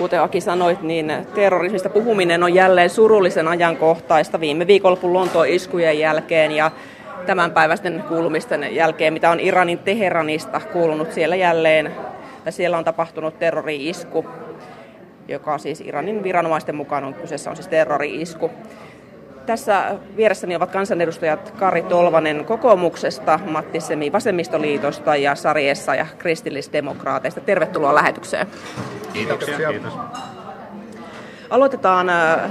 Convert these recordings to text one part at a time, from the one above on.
Kuten Aki sanoit, niin terrorismista puhuminen on jälleen surullisen ajankohtaista viime viikonlopun Lontoon iskujen jälkeen ja tämänpäiväisten kuulumisten jälkeen, mitä on Iranin Teheranista kuulunut siellä jälleen, tai siellä on tapahtunut terrori-isku, joka siis Iranin viranomaisten mukaan on kyseessä on siis terrori-isku. Tässä vieressäni ovat kansanedustajat Kari Tolvanen kokoomuksesta, Matti Semi vasemmistoliitosta ja Sari ja kristillisdemokraateista. Tervetuloa lähetykseen. Kiitoksia. Kiitos. Aloitetaan äh,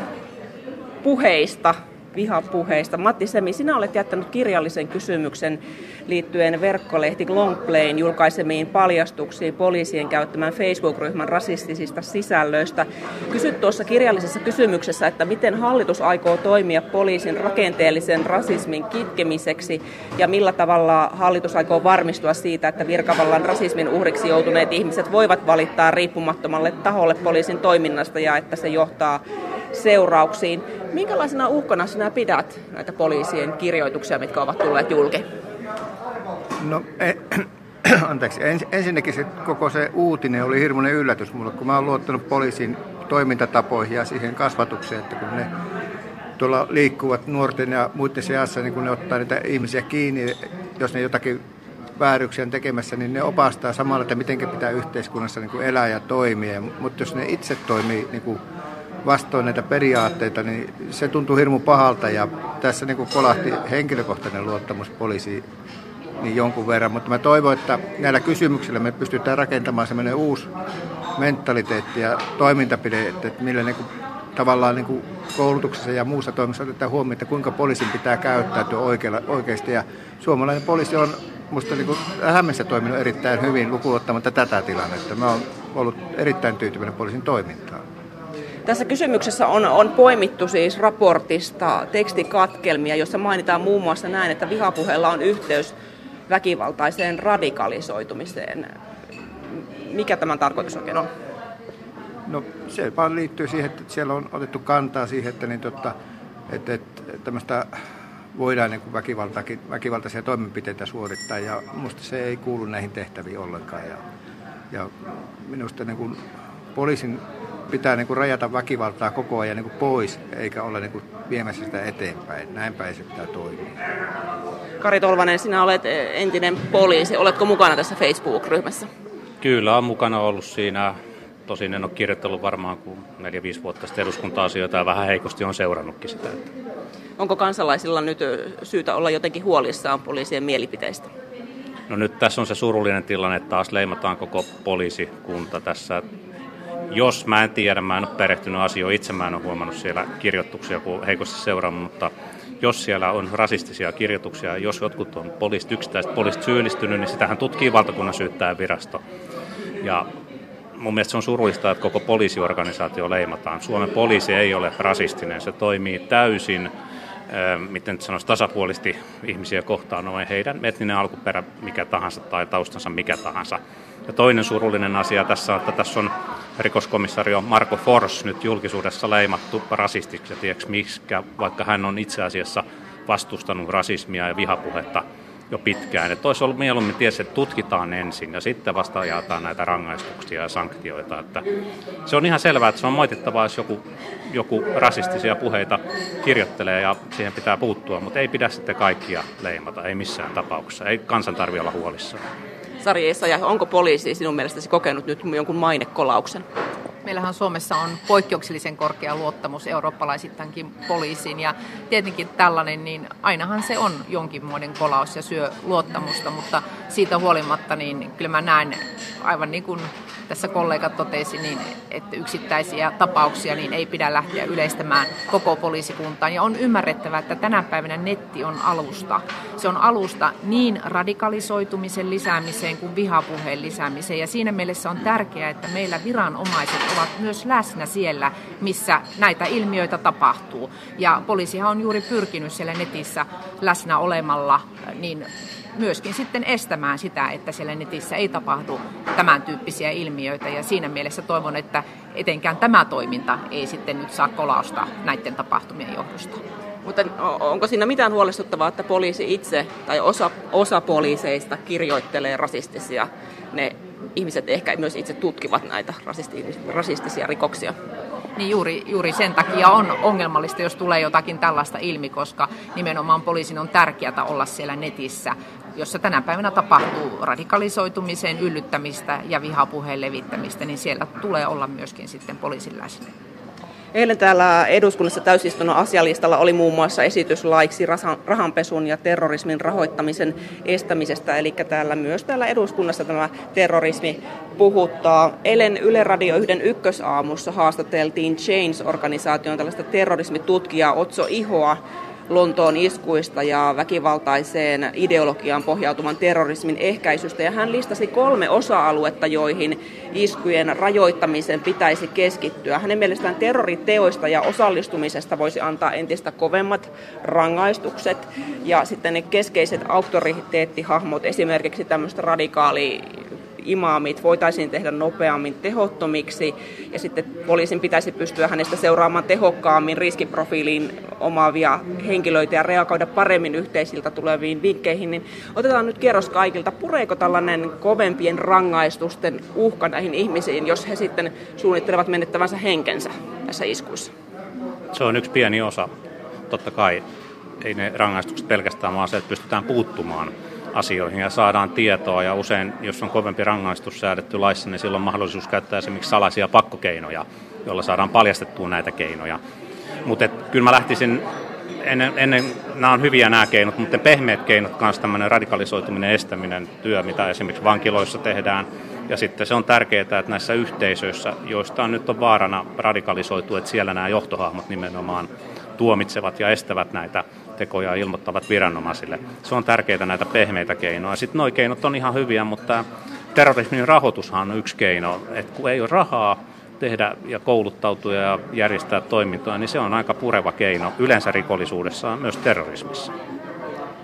puheista vihapuheista. Matti Semi, sinä olet jättänyt kirjallisen kysymyksen liittyen verkkolehti Longplayn julkaisemiin paljastuksiin poliisien käyttämän Facebook-ryhmän rasistisista sisällöistä. Kysyt tuossa kirjallisessa kysymyksessä, että miten hallitus aikoo toimia poliisin rakenteellisen rasismin kitkemiseksi ja millä tavalla hallitus aikoo varmistua siitä, että virkavallan rasismin uhriksi joutuneet ihmiset voivat valittaa riippumattomalle taholle poliisin toiminnasta ja että se johtaa seurauksiin. Minkälaisena uhkana sinä pidät näitä poliisien kirjoituksia, mitkä ovat tulleet julki? No, e- anteeksi. Ens, ensinnäkin se, koko se uutinen oli hirmuinen yllätys mulle, kun mä oon luottanut poliisin toimintatapoihin ja siihen kasvatukseen, että kun ne tuolla liikkuvat nuorten ja muiden seassa, niin kun ne ottaa niitä ihmisiä kiinni, jos ne jotakin vääryksiä on tekemässä, niin ne opastaa samalla, että miten pitää yhteiskunnassa niin kuin elää ja toimia. Mutta jos ne itse toimii niin kuin vastoin näitä periaatteita, niin se tuntuu hirmu pahalta ja tässä niin kuin kolahti henkilökohtainen luottamus poliisiin niin jonkun verran, mutta mä toivon, että näillä kysymyksillä me pystytään rakentamaan semmoinen uusi mentaliteetti ja toimintapide, että millä niin kuin, tavallaan niin kuin koulutuksessa ja muussa toimissa otetaan huomioon, että kuinka poliisin pitää käyttäytyä oikealla, oikeasti. Ja suomalainen poliisi on minusta niin mennessä toiminut erittäin hyvin lukuottamatta tätä tilannetta. Mä oon ollut erittäin tyytyväinen poliisin toimintaan. Tässä kysymyksessä on, on poimittu siis raportista tekstikatkelmia, jossa mainitaan muun muassa näin, että vihapuheella on yhteys väkivaltaiseen radikalisoitumiseen. Mikä tämän tarkoitus oikein on? No se vaan liittyy siihen, että siellä on otettu kantaa siihen, että, niin, totta, että, että tämmöistä voidaan niin väkivaltaisia toimenpiteitä suorittaa ja minusta se ei kuulu näihin tehtäviin ollenkaan. Ja, ja minusta niin kuin poliisin pitää niin kuin rajata väkivaltaa koko ajan niin kuin pois, eikä olla niin kuin viemässä sitä eteenpäin. Näin päin se pitää toimia. Kari Tolvanen, sinä olet entinen poliisi. Oletko mukana tässä Facebook-ryhmässä? Kyllä, olen mukana ollut siinä. Tosin en ole kirjoittanut varmaan kuin 4-5 vuotta sitten eduskunta-asioita ja vähän heikosti on seurannutkin sitä. Onko kansalaisilla nyt syytä olla jotenkin huolissaan poliisien mielipiteistä? No nyt tässä on se surullinen tilanne, että taas leimataan koko poliisikunta tässä jos mä en tiedä, mä en ole perehtynyt asioihin, itse mä en ole huomannut siellä kirjoituksia, kun heikosti seurannut, mutta jos siellä on rasistisia kirjoituksia, jos jotkut on poliisit, yksittäiset poliisit syyllistynyt, niin sitähän tutkii valtakunnan syyttäjän virasto. Ja mun mielestä se on surullista, että koko poliisiorganisaatio leimataan. Suomen poliisi ei ole rasistinen, se toimii täysin miten nyt sanoisi, tasapuolisti ihmisiä kohtaan, on heidän etninen alkuperä mikä tahansa tai taustansa mikä tahansa. Ja toinen surullinen asia tässä on, että tässä on rikoskomissario Marko Fors nyt julkisuudessa leimattu rasistiksi, tiedätkö miskä, vaikka hän on itse asiassa vastustanut rasismia ja vihapuhetta jo pitkään. Että olisi ollut mieluummin ties, että tutkitaan ensin ja sitten vasta jaetaan näitä rangaistuksia ja sanktioita. Että se on ihan selvää, että se on moitittavaa, jos joku, joku rasistisia puheita kirjoittelee ja siihen pitää puuttua, mutta ei pidä sitten kaikkia leimata, ei missään tapauksessa. Ei kansan tarvitse olla huolissaan. Sari ja onko poliisi sinun mielestäsi kokenut nyt jonkun mainekolauksen? Meillähän Suomessa on poikkeuksellisen korkea luottamus eurooppalaisittankin poliisiin ja tietenkin tällainen, niin ainahan se on jonkinmoinen kolaus ja syö luottamusta, mutta siitä huolimatta niin kyllä mä näen aivan niin kuin tässä kollegat totesi, niin että yksittäisiä tapauksia niin ei pidä lähteä yleistämään koko poliisikuntaan. Ja on ymmärrettävä, että tänä päivänä netti on alusta. Se on alusta niin radikalisoitumisen lisäämiseen kuin vihapuheen lisäämiseen. Ja siinä mielessä on tärkeää, että meillä viranomaiset ovat myös läsnä siellä, missä näitä ilmiöitä tapahtuu. Ja poliisihan on juuri pyrkinyt siellä netissä läsnä olemalla niin myöskin sitten estämään sitä, että siellä netissä ei tapahdu tämän tyyppisiä ilmiöitä. Ja siinä mielessä toivon, että etenkään tämä toiminta ei sitten nyt saa kolausta näiden tapahtumien johdosta. Mutta onko siinä mitään huolestuttavaa, että poliisi itse tai osa, osa poliiseista kirjoittelee rasistisia ne ihmiset ehkä myös itse tutkivat näitä rasistisia rikoksia. Niin juuri, juuri sen takia on ongelmallista, jos tulee jotakin tällaista ilmi, koska nimenomaan poliisin on tärkeää olla siellä netissä, jossa tänä päivänä tapahtuu radikalisoitumisen yllyttämistä ja vihapuheen levittämistä, niin siellä tulee olla myöskin sitten poliisin läsnä. Eilen täällä eduskunnassa täysistunnon asialistalla oli muun muassa esitys laiksi rahanpesun ja terrorismin rahoittamisen estämisestä, eli täällä myös täällä eduskunnassa tämä terrorismi puhuttaa. Eilen Yle Radio yhden ykkösaamussa haastateltiin Change-organisaation tällaista terrorismitutkijaa Otso Ihoa, Lontoon iskuista ja väkivaltaiseen ideologiaan pohjautuvan terrorismin ehkäisystä. Ja hän listasi kolme osa-aluetta, joihin iskujen rajoittamisen pitäisi keskittyä. Hänen mielestään terroriteoista ja osallistumisesta voisi antaa entistä kovemmat rangaistukset. Ja sitten ne keskeiset auktoriteettihahmot, esimerkiksi tämmöistä radikaali imaamit voitaisiin tehdä nopeammin tehottomiksi ja sitten poliisin pitäisi pystyä hänestä seuraamaan tehokkaammin riskiprofiiliin omaavia henkilöitä ja reagoida paremmin yhteisiltä tuleviin vinkkeihin, niin otetaan nyt kierros kaikilta. Pureeko tällainen kovempien rangaistusten uhka näihin ihmisiin, jos he sitten suunnittelevat menettävänsä henkensä tässä iskuissa? Se on yksi pieni osa. Totta kai ei ne rangaistukset pelkästään, vaan se, että pystytään puuttumaan asioihin ja saadaan tietoa. Ja usein, jos on kovempi rangaistus säädetty laissa, niin silloin on mahdollisuus käyttää esimerkiksi salaisia pakkokeinoja, joilla saadaan paljastettua näitä keinoja. Mutta kyllä mä lähtisin, ennen, ennen, nämä on hyviä nämä keinot, mutta pehmeät keinot kanssa tämmöinen radikalisoituminen, estäminen, työ, mitä esimerkiksi vankiloissa tehdään. Ja sitten se on tärkeää, että näissä yhteisöissä, joista on nyt on vaarana radikalisoitua, että siellä nämä johtohahmot nimenomaan tuomitsevat ja estävät näitä tekoja ilmoittavat viranomaisille. Se on tärkeää näitä pehmeitä keinoja. Sitten nuo keinot on ihan hyviä, mutta terrorismin rahoitushan on yksi keino. Että kun ei ole rahaa tehdä ja kouluttautua ja järjestää toimintoa, niin se on aika pureva keino yleensä rikollisuudessa, myös terrorismissa.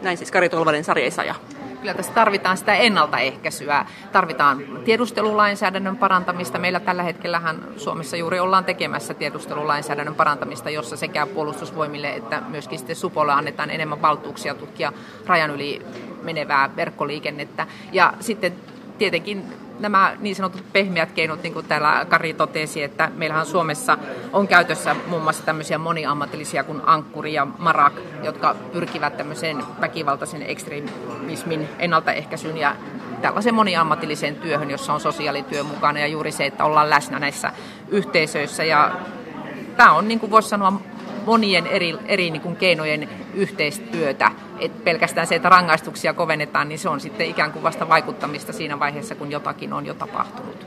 Näin siis Kari Tolvanen, Sari Esaja kyllä tässä tarvitaan sitä ennaltaehkäisyä, tarvitaan tiedustelulainsäädännön parantamista. Meillä tällä hetkellähän Suomessa juuri ollaan tekemässä tiedustelulainsäädännön parantamista, jossa sekä puolustusvoimille että myöskin sitten Supolle annetaan enemmän valtuuksia tutkia rajan yli menevää verkkoliikennettä. Ja sitten tietenkin nämä niin sanotut pehmeät keinot, niin kuin täällä Kari totesi, että meillähän Suomessa on käytössä muun muassa tämmöisiä moniammatillisia kuin Ankkuri ja Marak, jotka pyrkivät tämmöiseen väkivaltaisen ekstremismin ennaltaehkäisyyn ja tällaisen moniammatilliseen työhön, jossa on sosiaalityö mukana ja juuri se, että ollaan läsnä näissä yhteisöissä. Ja tämä on, niin kuin voisi sanoa, monien eri, eri niin kuin keinojen yhteistyötä. Et pelkästään se, että rangaistuksia kovennetaan, niin se on sitten ikään kuin vasta vaikuttamista siinä vaiheessa, kun jotakin on jo tapahtunut.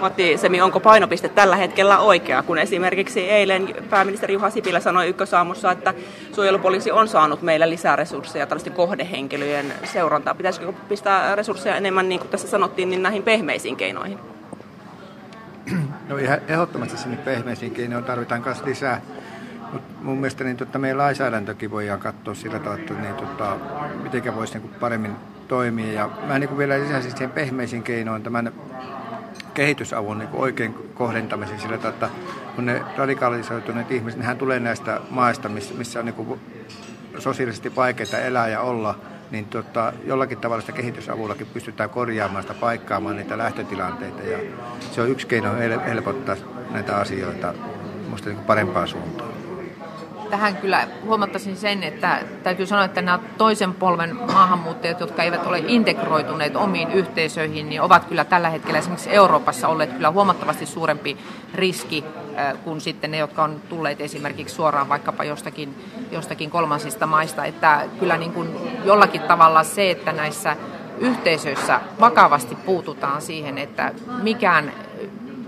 Matti Semi, onko painopiste tällä hetkellä oikea, kun esimerkiksi eilen pääministeri Juha Sipilä sanoi ykkösaamussa, että suojelupoliisi on saanut meillä lisää resursseja tällaisten kohdehenkilöjen seurantaa. Pitäisikö pistää resursseja enemmän, niin kuin tässä sanottiin, niin näihin pehmeisiin keinoihin? No ihan ehdottomasti sinne pehmeisiin keinoihin tarvitaan myös lisää mutta mun mielestä niin, tota, meidän lainsäädäntökin voidaan katsoa sillä tavalla, että niin, tota, miten voisi niin, paremmin toimia. Ja mä niin vielä lisäsin siihen pehmeisiin keinoin tämän kehitysavun niin oikein kohdentamisen sillä tavalla, että kun ne radikalisoituneet ihmiset, nehän tulee näistä maista, missä, missä on niin sosiaalisesti vaikeaa elää ja olla, niin tota, jollakin tavalla sitä kehitysavullakin pystytään korjaamaan sitä, paikkaamaan niitä lähtötilanteita. Ja se on yksi keino helpottaa näitä asioita musta niin parempaan suuntaan tähän kyllä huomattaisin sen, että täytyy sanoa, että nämä toisen polven maahanmuuttajat, jotka eivät ole integroituneet omiin yhteisöihin, niin ovat kyllä tällä hetkellä esimerkiksi Euroopassa olleet kyllä huomattavasti suurempi riski äh, kuin sitten ne, jotka on tulleet esimerkiksi suoraan vaikkapa jostakin, jostakin kolmansista maista. Että kyllä niin kuin jollakin tavalla se, että näissä yhteisöissä vakavasti puututaan siihen, että mikään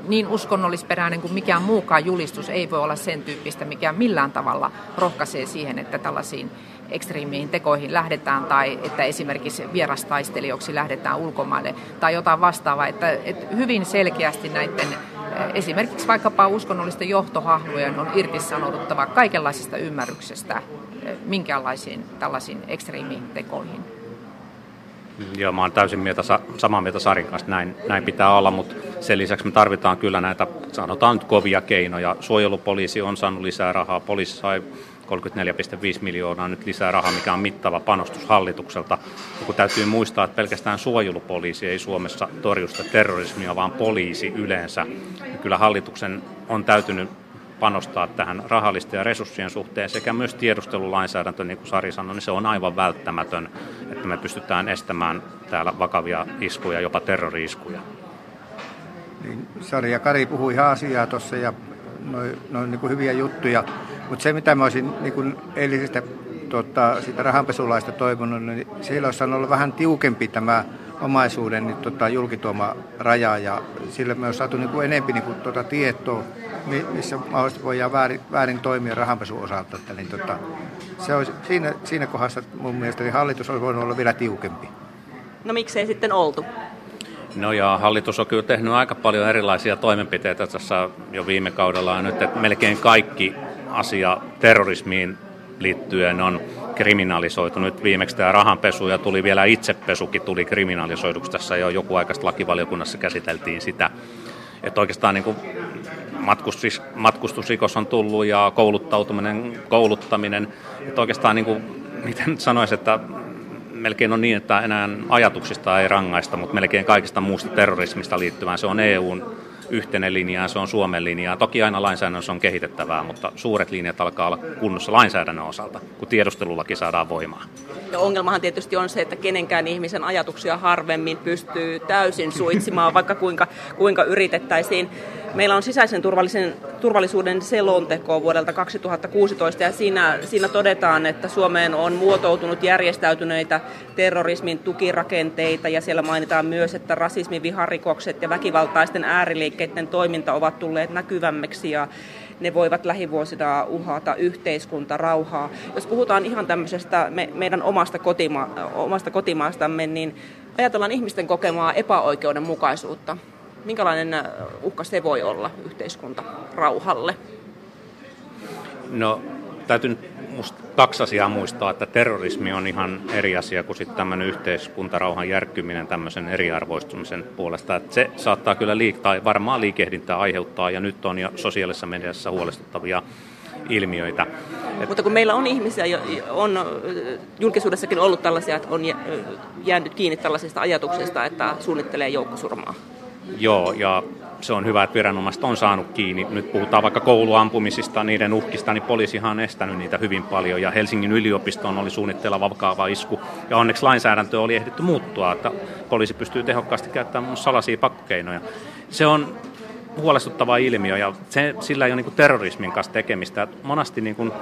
niin uskonnollisperäinen kuin mikään muukaan julistus ei voi olla sen tyyppistä, mikä millään tavalla rohkaisee siihen, että tällaisiin ekstriimiin tekoihin lähdetään tai että esimerkiksi vierastaistelijoiksi lähdetään ulkomaille tai jotain vastaavaa. Että, että hyvin selkeästi näiden esimerkiksi vaikkapa uskonnollisten johtohahmojen on irtisanouduttava kaikenlaisesta ymmärryksestä minkäänlaisiin tällaisiin ekstriimitekoihin. Joo, mä oon täysin mieltä, samaa mieltä Sarin kanssa, näin, näin pitää olla, mutta sen lisäksi me tarvitaan kyllä näitä, sanotaan nyt kovia keinoja. Suojelupoliisi on saanut lisää rahaa, poliisi sai 34,5 miljoonaa nyt lisää rahaa, mikä on mittava panostus hallitukselta. Ja kun täytyy muistaa, että pelkästään suojelupoliisi ei Suomessa torjusta terrorismia, vaan poliisi yleensä. Ja kyllä hallituksen on täytynyt panostaa tähän rahallisten ja resurssien suhteen sekä myös tiedustelulainsäädäntö, niin kuin Sari sanoi, niin se on aivan välttämätön, että me pystytään estämään täällä vakavia iskuja, jopa terroriiskuja. Niin, Sari ja Kari puhui ihan asiaa tuossa ja noin noi niin hyviä juttuja, mutta se mitä mä olisin niin kuin eilisestä tota, siitä rahanpesulaista toivonut, niin siellä olisi ollut vähän tiukempi tämä omaisuuden niin, tota, julkituoma raja ja sillä me on saatu niin kuin enemmän niin kuin, tota, tietoa, missä mahdollisesti voidaan väärin, väärin toimia rahanpesun osalta. Että, niin, tota, se olisi, siinä, siinä kohdassa mun mielestä niin hallitus olisi voinut olla vielä tiukempi. No miksei sitten oltu? No ja hallitus on kyllä tehnyt aika paljon erilaisia toimenpiteitä tässä jo viime kaudella nyt, että melkein kaikki asia terrorismiin liittyen on kriminalisoitu. Nyt viimeksi tämä rahanpesu ja tuli vielä itsepesukin tuli kriminalisoiduksi. Tässä jo joku aikaista lakivaliokunnassa käsiteltiin sitä. Että oikeastaan niin kuin matkustus, matkustusrikos on tullut ja kouluttautuminen, kouluttaminen. Että oikeastaan niin kuin, miten sanoisi, että melkein on niin, että enää ajatuksista ei rangaista, mutta melkein kaikista muusta terrorismista liittyvään se on EUn yhteinen linja ja se on Suomen linja. Toki aina lainsäädännössä on kehitettävää, mutta suuret linjat alkaa olla kunnossa lainsäädännön osalta, kun tiedustelulaki saadaan voimaan. Ja ongelmahan tietysti on se, että kenenkään ihmisen ajatuksia harvemmin pystyy täysin suitsimaan, vaikka kuinka, kuinka yritettäisiin. Meillä on sisäisen turvallisuuden selonteko vuodelta 2016 ja siinä, siinä todetaan, että Suomeen on muotoutunut järjestäytyneitä terrorismin tukirakenteita ja siellä mainitaan myös, että rasismi, viharikokset ja väkivaltaisten ääriliikkeiden toiminta ovat tulleet näkyvämmiksi ja ne voivat lähivuosina uhata yhteiskuntarauhaa. Jos puhutaan ihan tämmöisestä me, meidän omasta, kotima, omasta kotimaastamme, niin ajatellaan ihmisten kokemaa epäoikeudenmukaisuutta minkälainen äh, uhka se voi olla yhteiskunta rauhalle? No, täytyy nyt kaksi asiaa muistaa, että terrorismi on ihan eri asia kuin sitten tämmöinen yhteiskuntarauhan järkkyminen tämmöisen eriarvoistumisen puolesta. Että se saattaa kyllä liik- tai varmaan liikehdintää aiheuttaa ja nyt on jo sosiaalisessa mediassa huolestuttavia ilmiöitä. Mutta kun meillä on ihmisiä, on julkisuudessakin ollut tällaisia, että on jäänyt kiinni tällaisista ajatuksista, että suunnittelee joukkosurmaa. Joo, ja se on hyvä, että viranomaiset on saanut kiinni. Nyt puhutaan vaikka kouluampumisista, niiden uhkista, niin poliisihan on estänyt niitä hyvin paljon. Ja Helsingin yliopistoon oli suunnitteilla vakava isku. Ja onneksi lainsäädäntö oli ehditty muuttua, että poliisi pystyy tehokkaasti käyttämään myös salaisia pakkokeinoja. Se on huolestuttava ilmiö ja se, sillä ei ole niin terrorismin kanssa tekemistä. Monasti niin kuin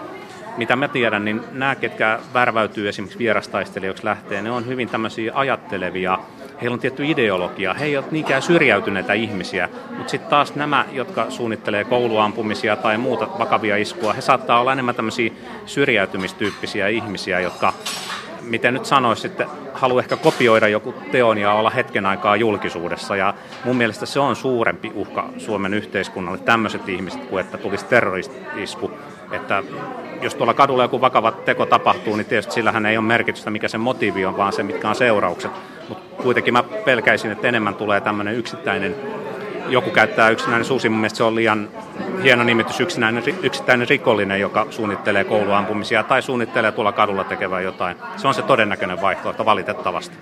mitä mä tiedän, niin nämä, ketkä värväytyy esimerkiksi vierastaistelijoiksi lähtee, ne on hyvin tämmöisiä ajattelevia, heillä on tietty ideologia, he eivät ole niinkään syrjäytyneitä ihmisiä, mutta sitten taas nämä, jotka suunnittelee kouluampumisia tai muuta vakavia iskua, he saattaa olla enemmän tämmöisiä syrjäytymistyyppisiä ihmisiä, jotka miten nyt sanoisi, että haluaa ehkä kopioida joku teon ja olla hetken aikaa julkisuudessa. Ja mun mielestä se on suurempi uhka Suomen yhteiskunnalle, tämmöiset ihmiset, kuin että tulisi terroristisku. Että jos tuolla kadulla joku vakava teko tapahtuu, niin tietysti sillähän ei ole merkitystä, mikä se motiivi on, vaan se, mitkä on seuraukset. Mutta kuitenkin mä pelkäisin, että enemmän tulee tämmöinen yksittäinen joku käyttää yksinäinen susi, mun mielestä se on liian hieno nimitys, yksinäinen, yksittäinen rikollinen, joka suunnittelee kouluampumisia tai suunnittelee tuolla kadulla tekevää jotain. Se on se todennäköinen vaihtoehto valitettavasti.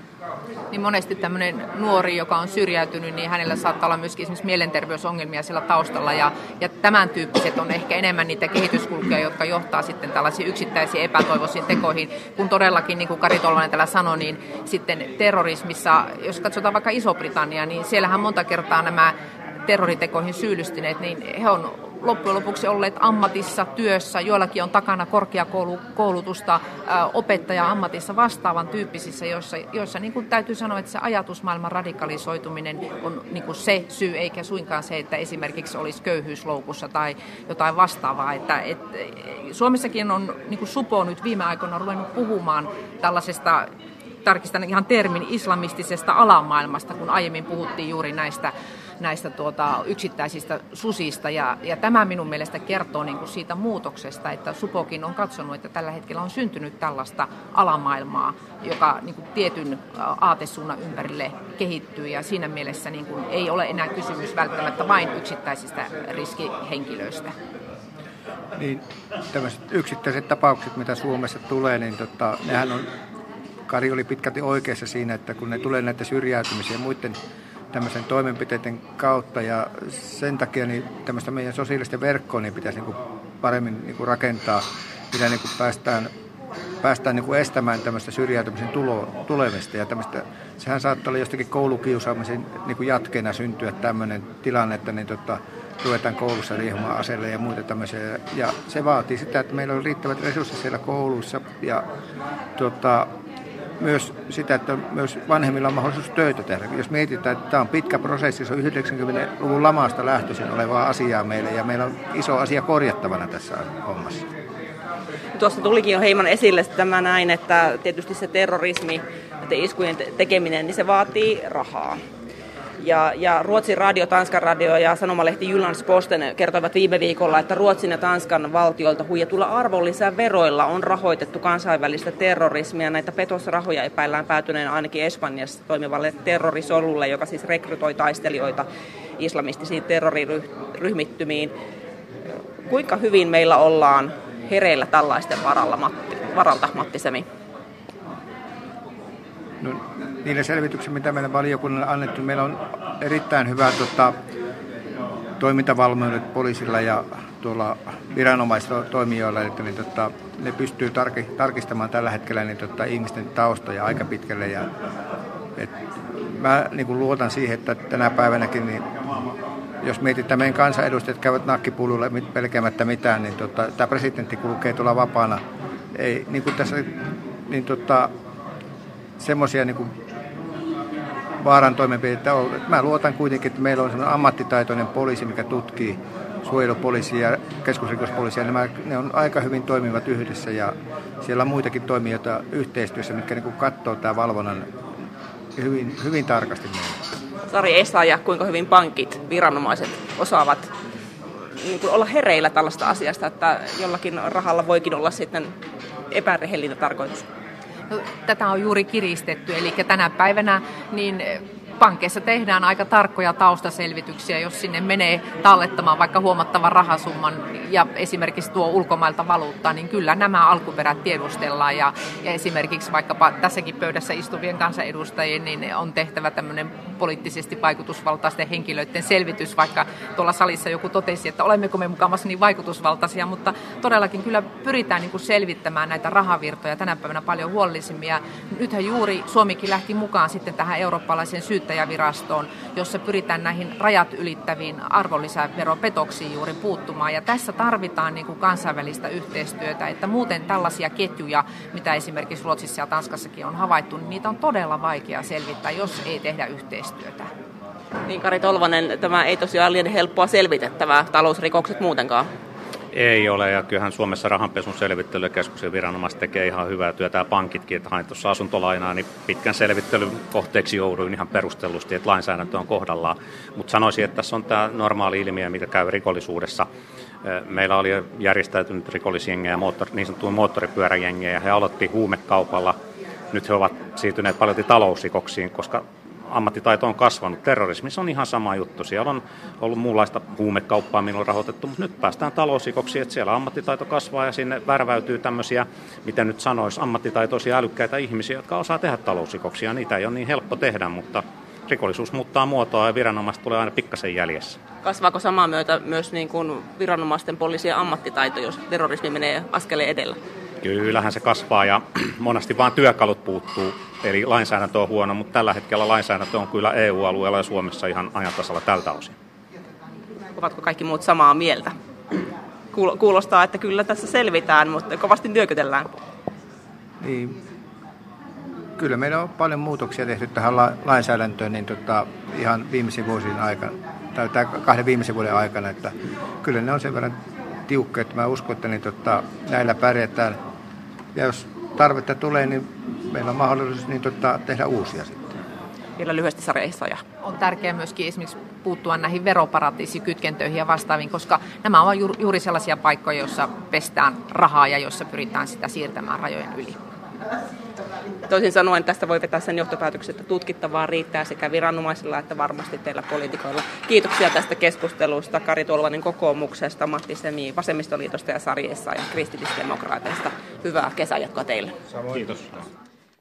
Niin monesti tämmöinen nuori, joka on syrjäytynyt, niin hänellä saattaa olla myöskin esimerkiksi mielenterveysongelmia siellä taustalla. Ja, ja tämän tyyppiset on ehkä enemmän niitä kehityskulkuja, jotka johtaa sitten tällaisiin yksittäisiin epätoivoisiin tekoihin. Kun todellakin, niin kuin Kari Tolvanen täällä sanoi, niin sitten terrorismissa, jos katsotaan vaikka Iso-Britannia, niin siellähän monta kertaa nämä terroritekoihin syyllistyneet, niin he on loppujen lopuksi olleet ammatissa, työssä, joillakin on takana korkeakoulutusta, opettaja ammatissa vastaavan tyyppisissä, joissa, joissa niin kuin täytyy sanoa, että se ajatusmaailman radikalisoituminen on niin kuin se syy, eikä suinkaan se, että esimerkiksi olisi köyhyysloukussa tai jotain vastaavaa. Että, et, Suomessakin on niin kuin Supo nyt viime aikoina ruvennut puhumaan tällaisesta tarkistan ihan termin islamistisesta alamaailmasta, kun aiemmin puhuttiin juuri näistä näistä tuota, yksittäisistä susista. Ja, ja tämä minun mielestä kertoo niin kuin siitä muutoksesta, että Supokin on katsonut, että tällä hetkellä on syntynyt tällaista alamaailmaa, joka niin kuin tietyn aatesuunnan ympärille kehittyy. Ja siinä mielessä niin kuin ei ole enää kysymys välttämättä vain yksittäisistä riskihenkilöistä. Niin tämmöiset yksittäiset tapaukset, mitä Suomessa tulee, niin tota, nehän on, Kari oli pitkälti oikeassa siinä, että kun ne tulee näitä syrjäytymisiä ja muiden tämmöisen toimenpiteiden kautta ja sen takia niin tämmöistä meidän sosiaalisten verkkoa niin pitäisi niin kuin paremmin niin kuin rakentaa, millä niin kuin päästään, päästään niin kuin estämään tämmöistä syrjäytymisen tulo, tulemista ja tämmöistä, sehän saattaa olla jostakin koulukiusaamisen niin kuin jatkeena syntyä tämmöinen tilanne, että niin tota, ruvetaan koulussa riehumaan aseille ja muita tämmöisiä. Ja se vaatii sitä, että meillä on riittävät resurssit siellä kouluissa ja tota, myös sitä, että myös vanhemmilla on mahdollisuus töitä tehdä. Jos mietitään, että tämä on pitkä prosessi, se on 90-luvun lamasta lähtöisin olevaa asiaa meille ja meillä on iso asia korjattavana tässä hommassa. Tuossa tulikin jo hieman esille tämä näin, että tietysti se terrorismi, iskujen tekeminen, niin se vaatii rahaa. Ja, ja Ruotsin radio, Tanskan radio ja sanomalehti Jyllands Posten kertoivat viime viikolla, että Ruotsin ja Tanskan valtiolta huijatulla arvonlisäveroilla on rahoitettu kansainvälistä terrorismia. Näitä petosrahoja epäillään päätyneen ainakin Espanjassa toimivalle terrorisolulle, joka siis rekrytoi taistelijoita islamistisiin terroriryhmittymiin. Kuinka hyvin meillä ollaan hereillä tällaisten varalla, Matti, varalta, Matti Semi? No, niillä selvityksillä, mitä meidän valiokunnalle annettu, meillä on erittäin hyvä tota, toimintavalmiudet poliisilla ja tuolla viranomaisilla toimijoilla, että niin, tota, ne pystyy tarki, tarkistamaan tällä hetkellä niin, tota, ihmisten taustoja aika pitkälle. Ja, et, mä niin kuin luotan siihen, että tänä päivänäkin, niin, jos mietitään meidän kansanedustajat käyvät nakkipululle pelkäämättä mitään, niin tota, tämä presidentti kulkee tuolla vapaana. Ei, niin kuin tässä, niin tota, semmoisia niin vaaran toimenpiteitä on. Mä luotan kuitenkin, että meillä on sellainen ammattitaitoinen poliisi, mikä tutkii suojelupoliisi ja keskusrikospoliisi, ja nämä, ne on aika hyvin toimivat yhdessä, ja siellä on muitakin toimijoita yhteistyössä, mitkä niin katsoo tämä valvonnan hyvin, hyvin tarkasti meille. Sari Esa kuinka hyvin pankit, viranomaiset osaavat niin kuin olla hereillä tällaista asiasta, että jollakin rahalla voikin olla sitten epärehellinen tarkoitus. Tätä on juuri kiristetty, eli tänä päivänä niin pankeissa tehdään aika tarkkoja taustaselvityksiä, jos sinne menee tallettamaan vaikka huomattavan rahasumman ja esimerkiksi tuo ulkomailta valuuttaa, niin kyllä nämä alkuperät tiedustellaan. Ja, ja esimerkiksi vaikkapa tässäkin pöydässä istuvien kansanedustajien niin on tehtävä tämmöinen poliittisesti vaikutusvaltaisten henkilöiden selvitys, vaikka tuolla salissa joku totesi, että olemmeko me mukamassa niin vaikutusvaltaisia, mutta todellakin kyllä pyritään niin kuin selvittämään näitä rahavirtoja tänä päivänä paljon huolellisemmin. Ja nythän juuri Suomikin lähti mukaan sitten tähän eurooppalaiseen syyttäjävirastoon, jossa pyritään näihin rajat ylittäviin arvonlisäveropetoksiin juuri puuttumaan ja tässä tarvitaan niin kuin kansainvälistä yhteistyötä, että muuten tällaisia ketjuja, mitä esimerkiksi Ruotsissa ja Tanskassakin on havaittu, niin niitä on todella vaikea selvittää, jos ei tehdä yhteistyötä. Niin Kari Tolvanen, tämä ei tosiaan liian helppoa selvitettävää, talousrikokset muutenkaan. Ei ole, ja kyllähän Suomessa rahanpesun selvittelykeskuksen viranomaiset tekee ihan hyvää työtä, ja pankitkin, että hain tuossa asuntolainaa, niin pitkän selvittelyn kohteeksi jouduin ihan perustellusti, että lainsäädäntö on kohdallaan. Mutta sanoisin, että tässä on tämä normaali ilmiö, mikä käy rikollisuudessa. Meillä oli järjestäytynyt rikollisjengejä, niin sanottuja moottoripyöräjengejä, he aloitti huumekaupalla. Nyt he ovat siirtyneet paljon talousrikoksiin, koska ammattitaito on kasvanut. Terrorismissa on ihan sama juttu. Siellä on ollut muunlaista huumekauppaa minulla rahoitettu, mutta nyt päästään talousrikoksiin, että siellä ammattitaito kasvaa ja sinne värväytyy tämmöisiä, miten nyt sanoisi, ammattitaitoisia älykkäitä ihmisiä, jotka osaa tehdä talousrikoksia. Niitä ei ole niin helppo tehdä, mutta rikollisuus muuttaa muotoa ja viranomaiset tulee aina pikkasen jäljessä. Kasvaako samaa myötä myös niin kuin viranomaisten poliisien ammattitaito, jos terrorismi menee askeleen edellä? Kyllähän se kasvaa ja monesti vain työkalut puuttuu, eli lainsäädäntö on huono, mutta tällä hetkellä lainsäädäntö on kyllä EU-alueella ja Suomessa ihan ajantasalla tältä osin. Ovatko kaikki muut samaa mieltä? Kuulostaa, että kyllä tässä selvitään, mutta kovasti nyökytellään. Niin. Kyllä meillä on paljon muutoksia tehty tähän lainsäädäntöön niin tota, ihan viimeisen vuosien aikana, tai kahden viimeisen vuoden aikana, että kyllä ne on sen verran tiukka, että mä uskon, että niin, tota, näillä pärjätään ja jos tarvetta tulee, niin meillä on mahdollisuus niin tota, tehdä uusia sitten. Vielä lyhyesti Sari ja On tärkeää myöskin esimerkiksi puuttua näihin veroparatiisikytkentöihin ja vastaaviin, koska nämä ovat juuri sellaisia paikkoja, joissa pestään rahaa ja joissa pyritään sitä siirtämään rajojen yli. Toisin sanoen tästä voi vetää sen johtopäätöksen, että tutkittavaa riittää sekä viranomaisilla että varmasti teillä poliitikoilla. Kiitoksia tästä keskustelusta Kari Tolvanen kokoomuksesta, Matti Semi vasemmistoliitosta ja Sarjessa ja kristillisdemokraateista. Hyvää kesäjatkoa teille. Kiitos.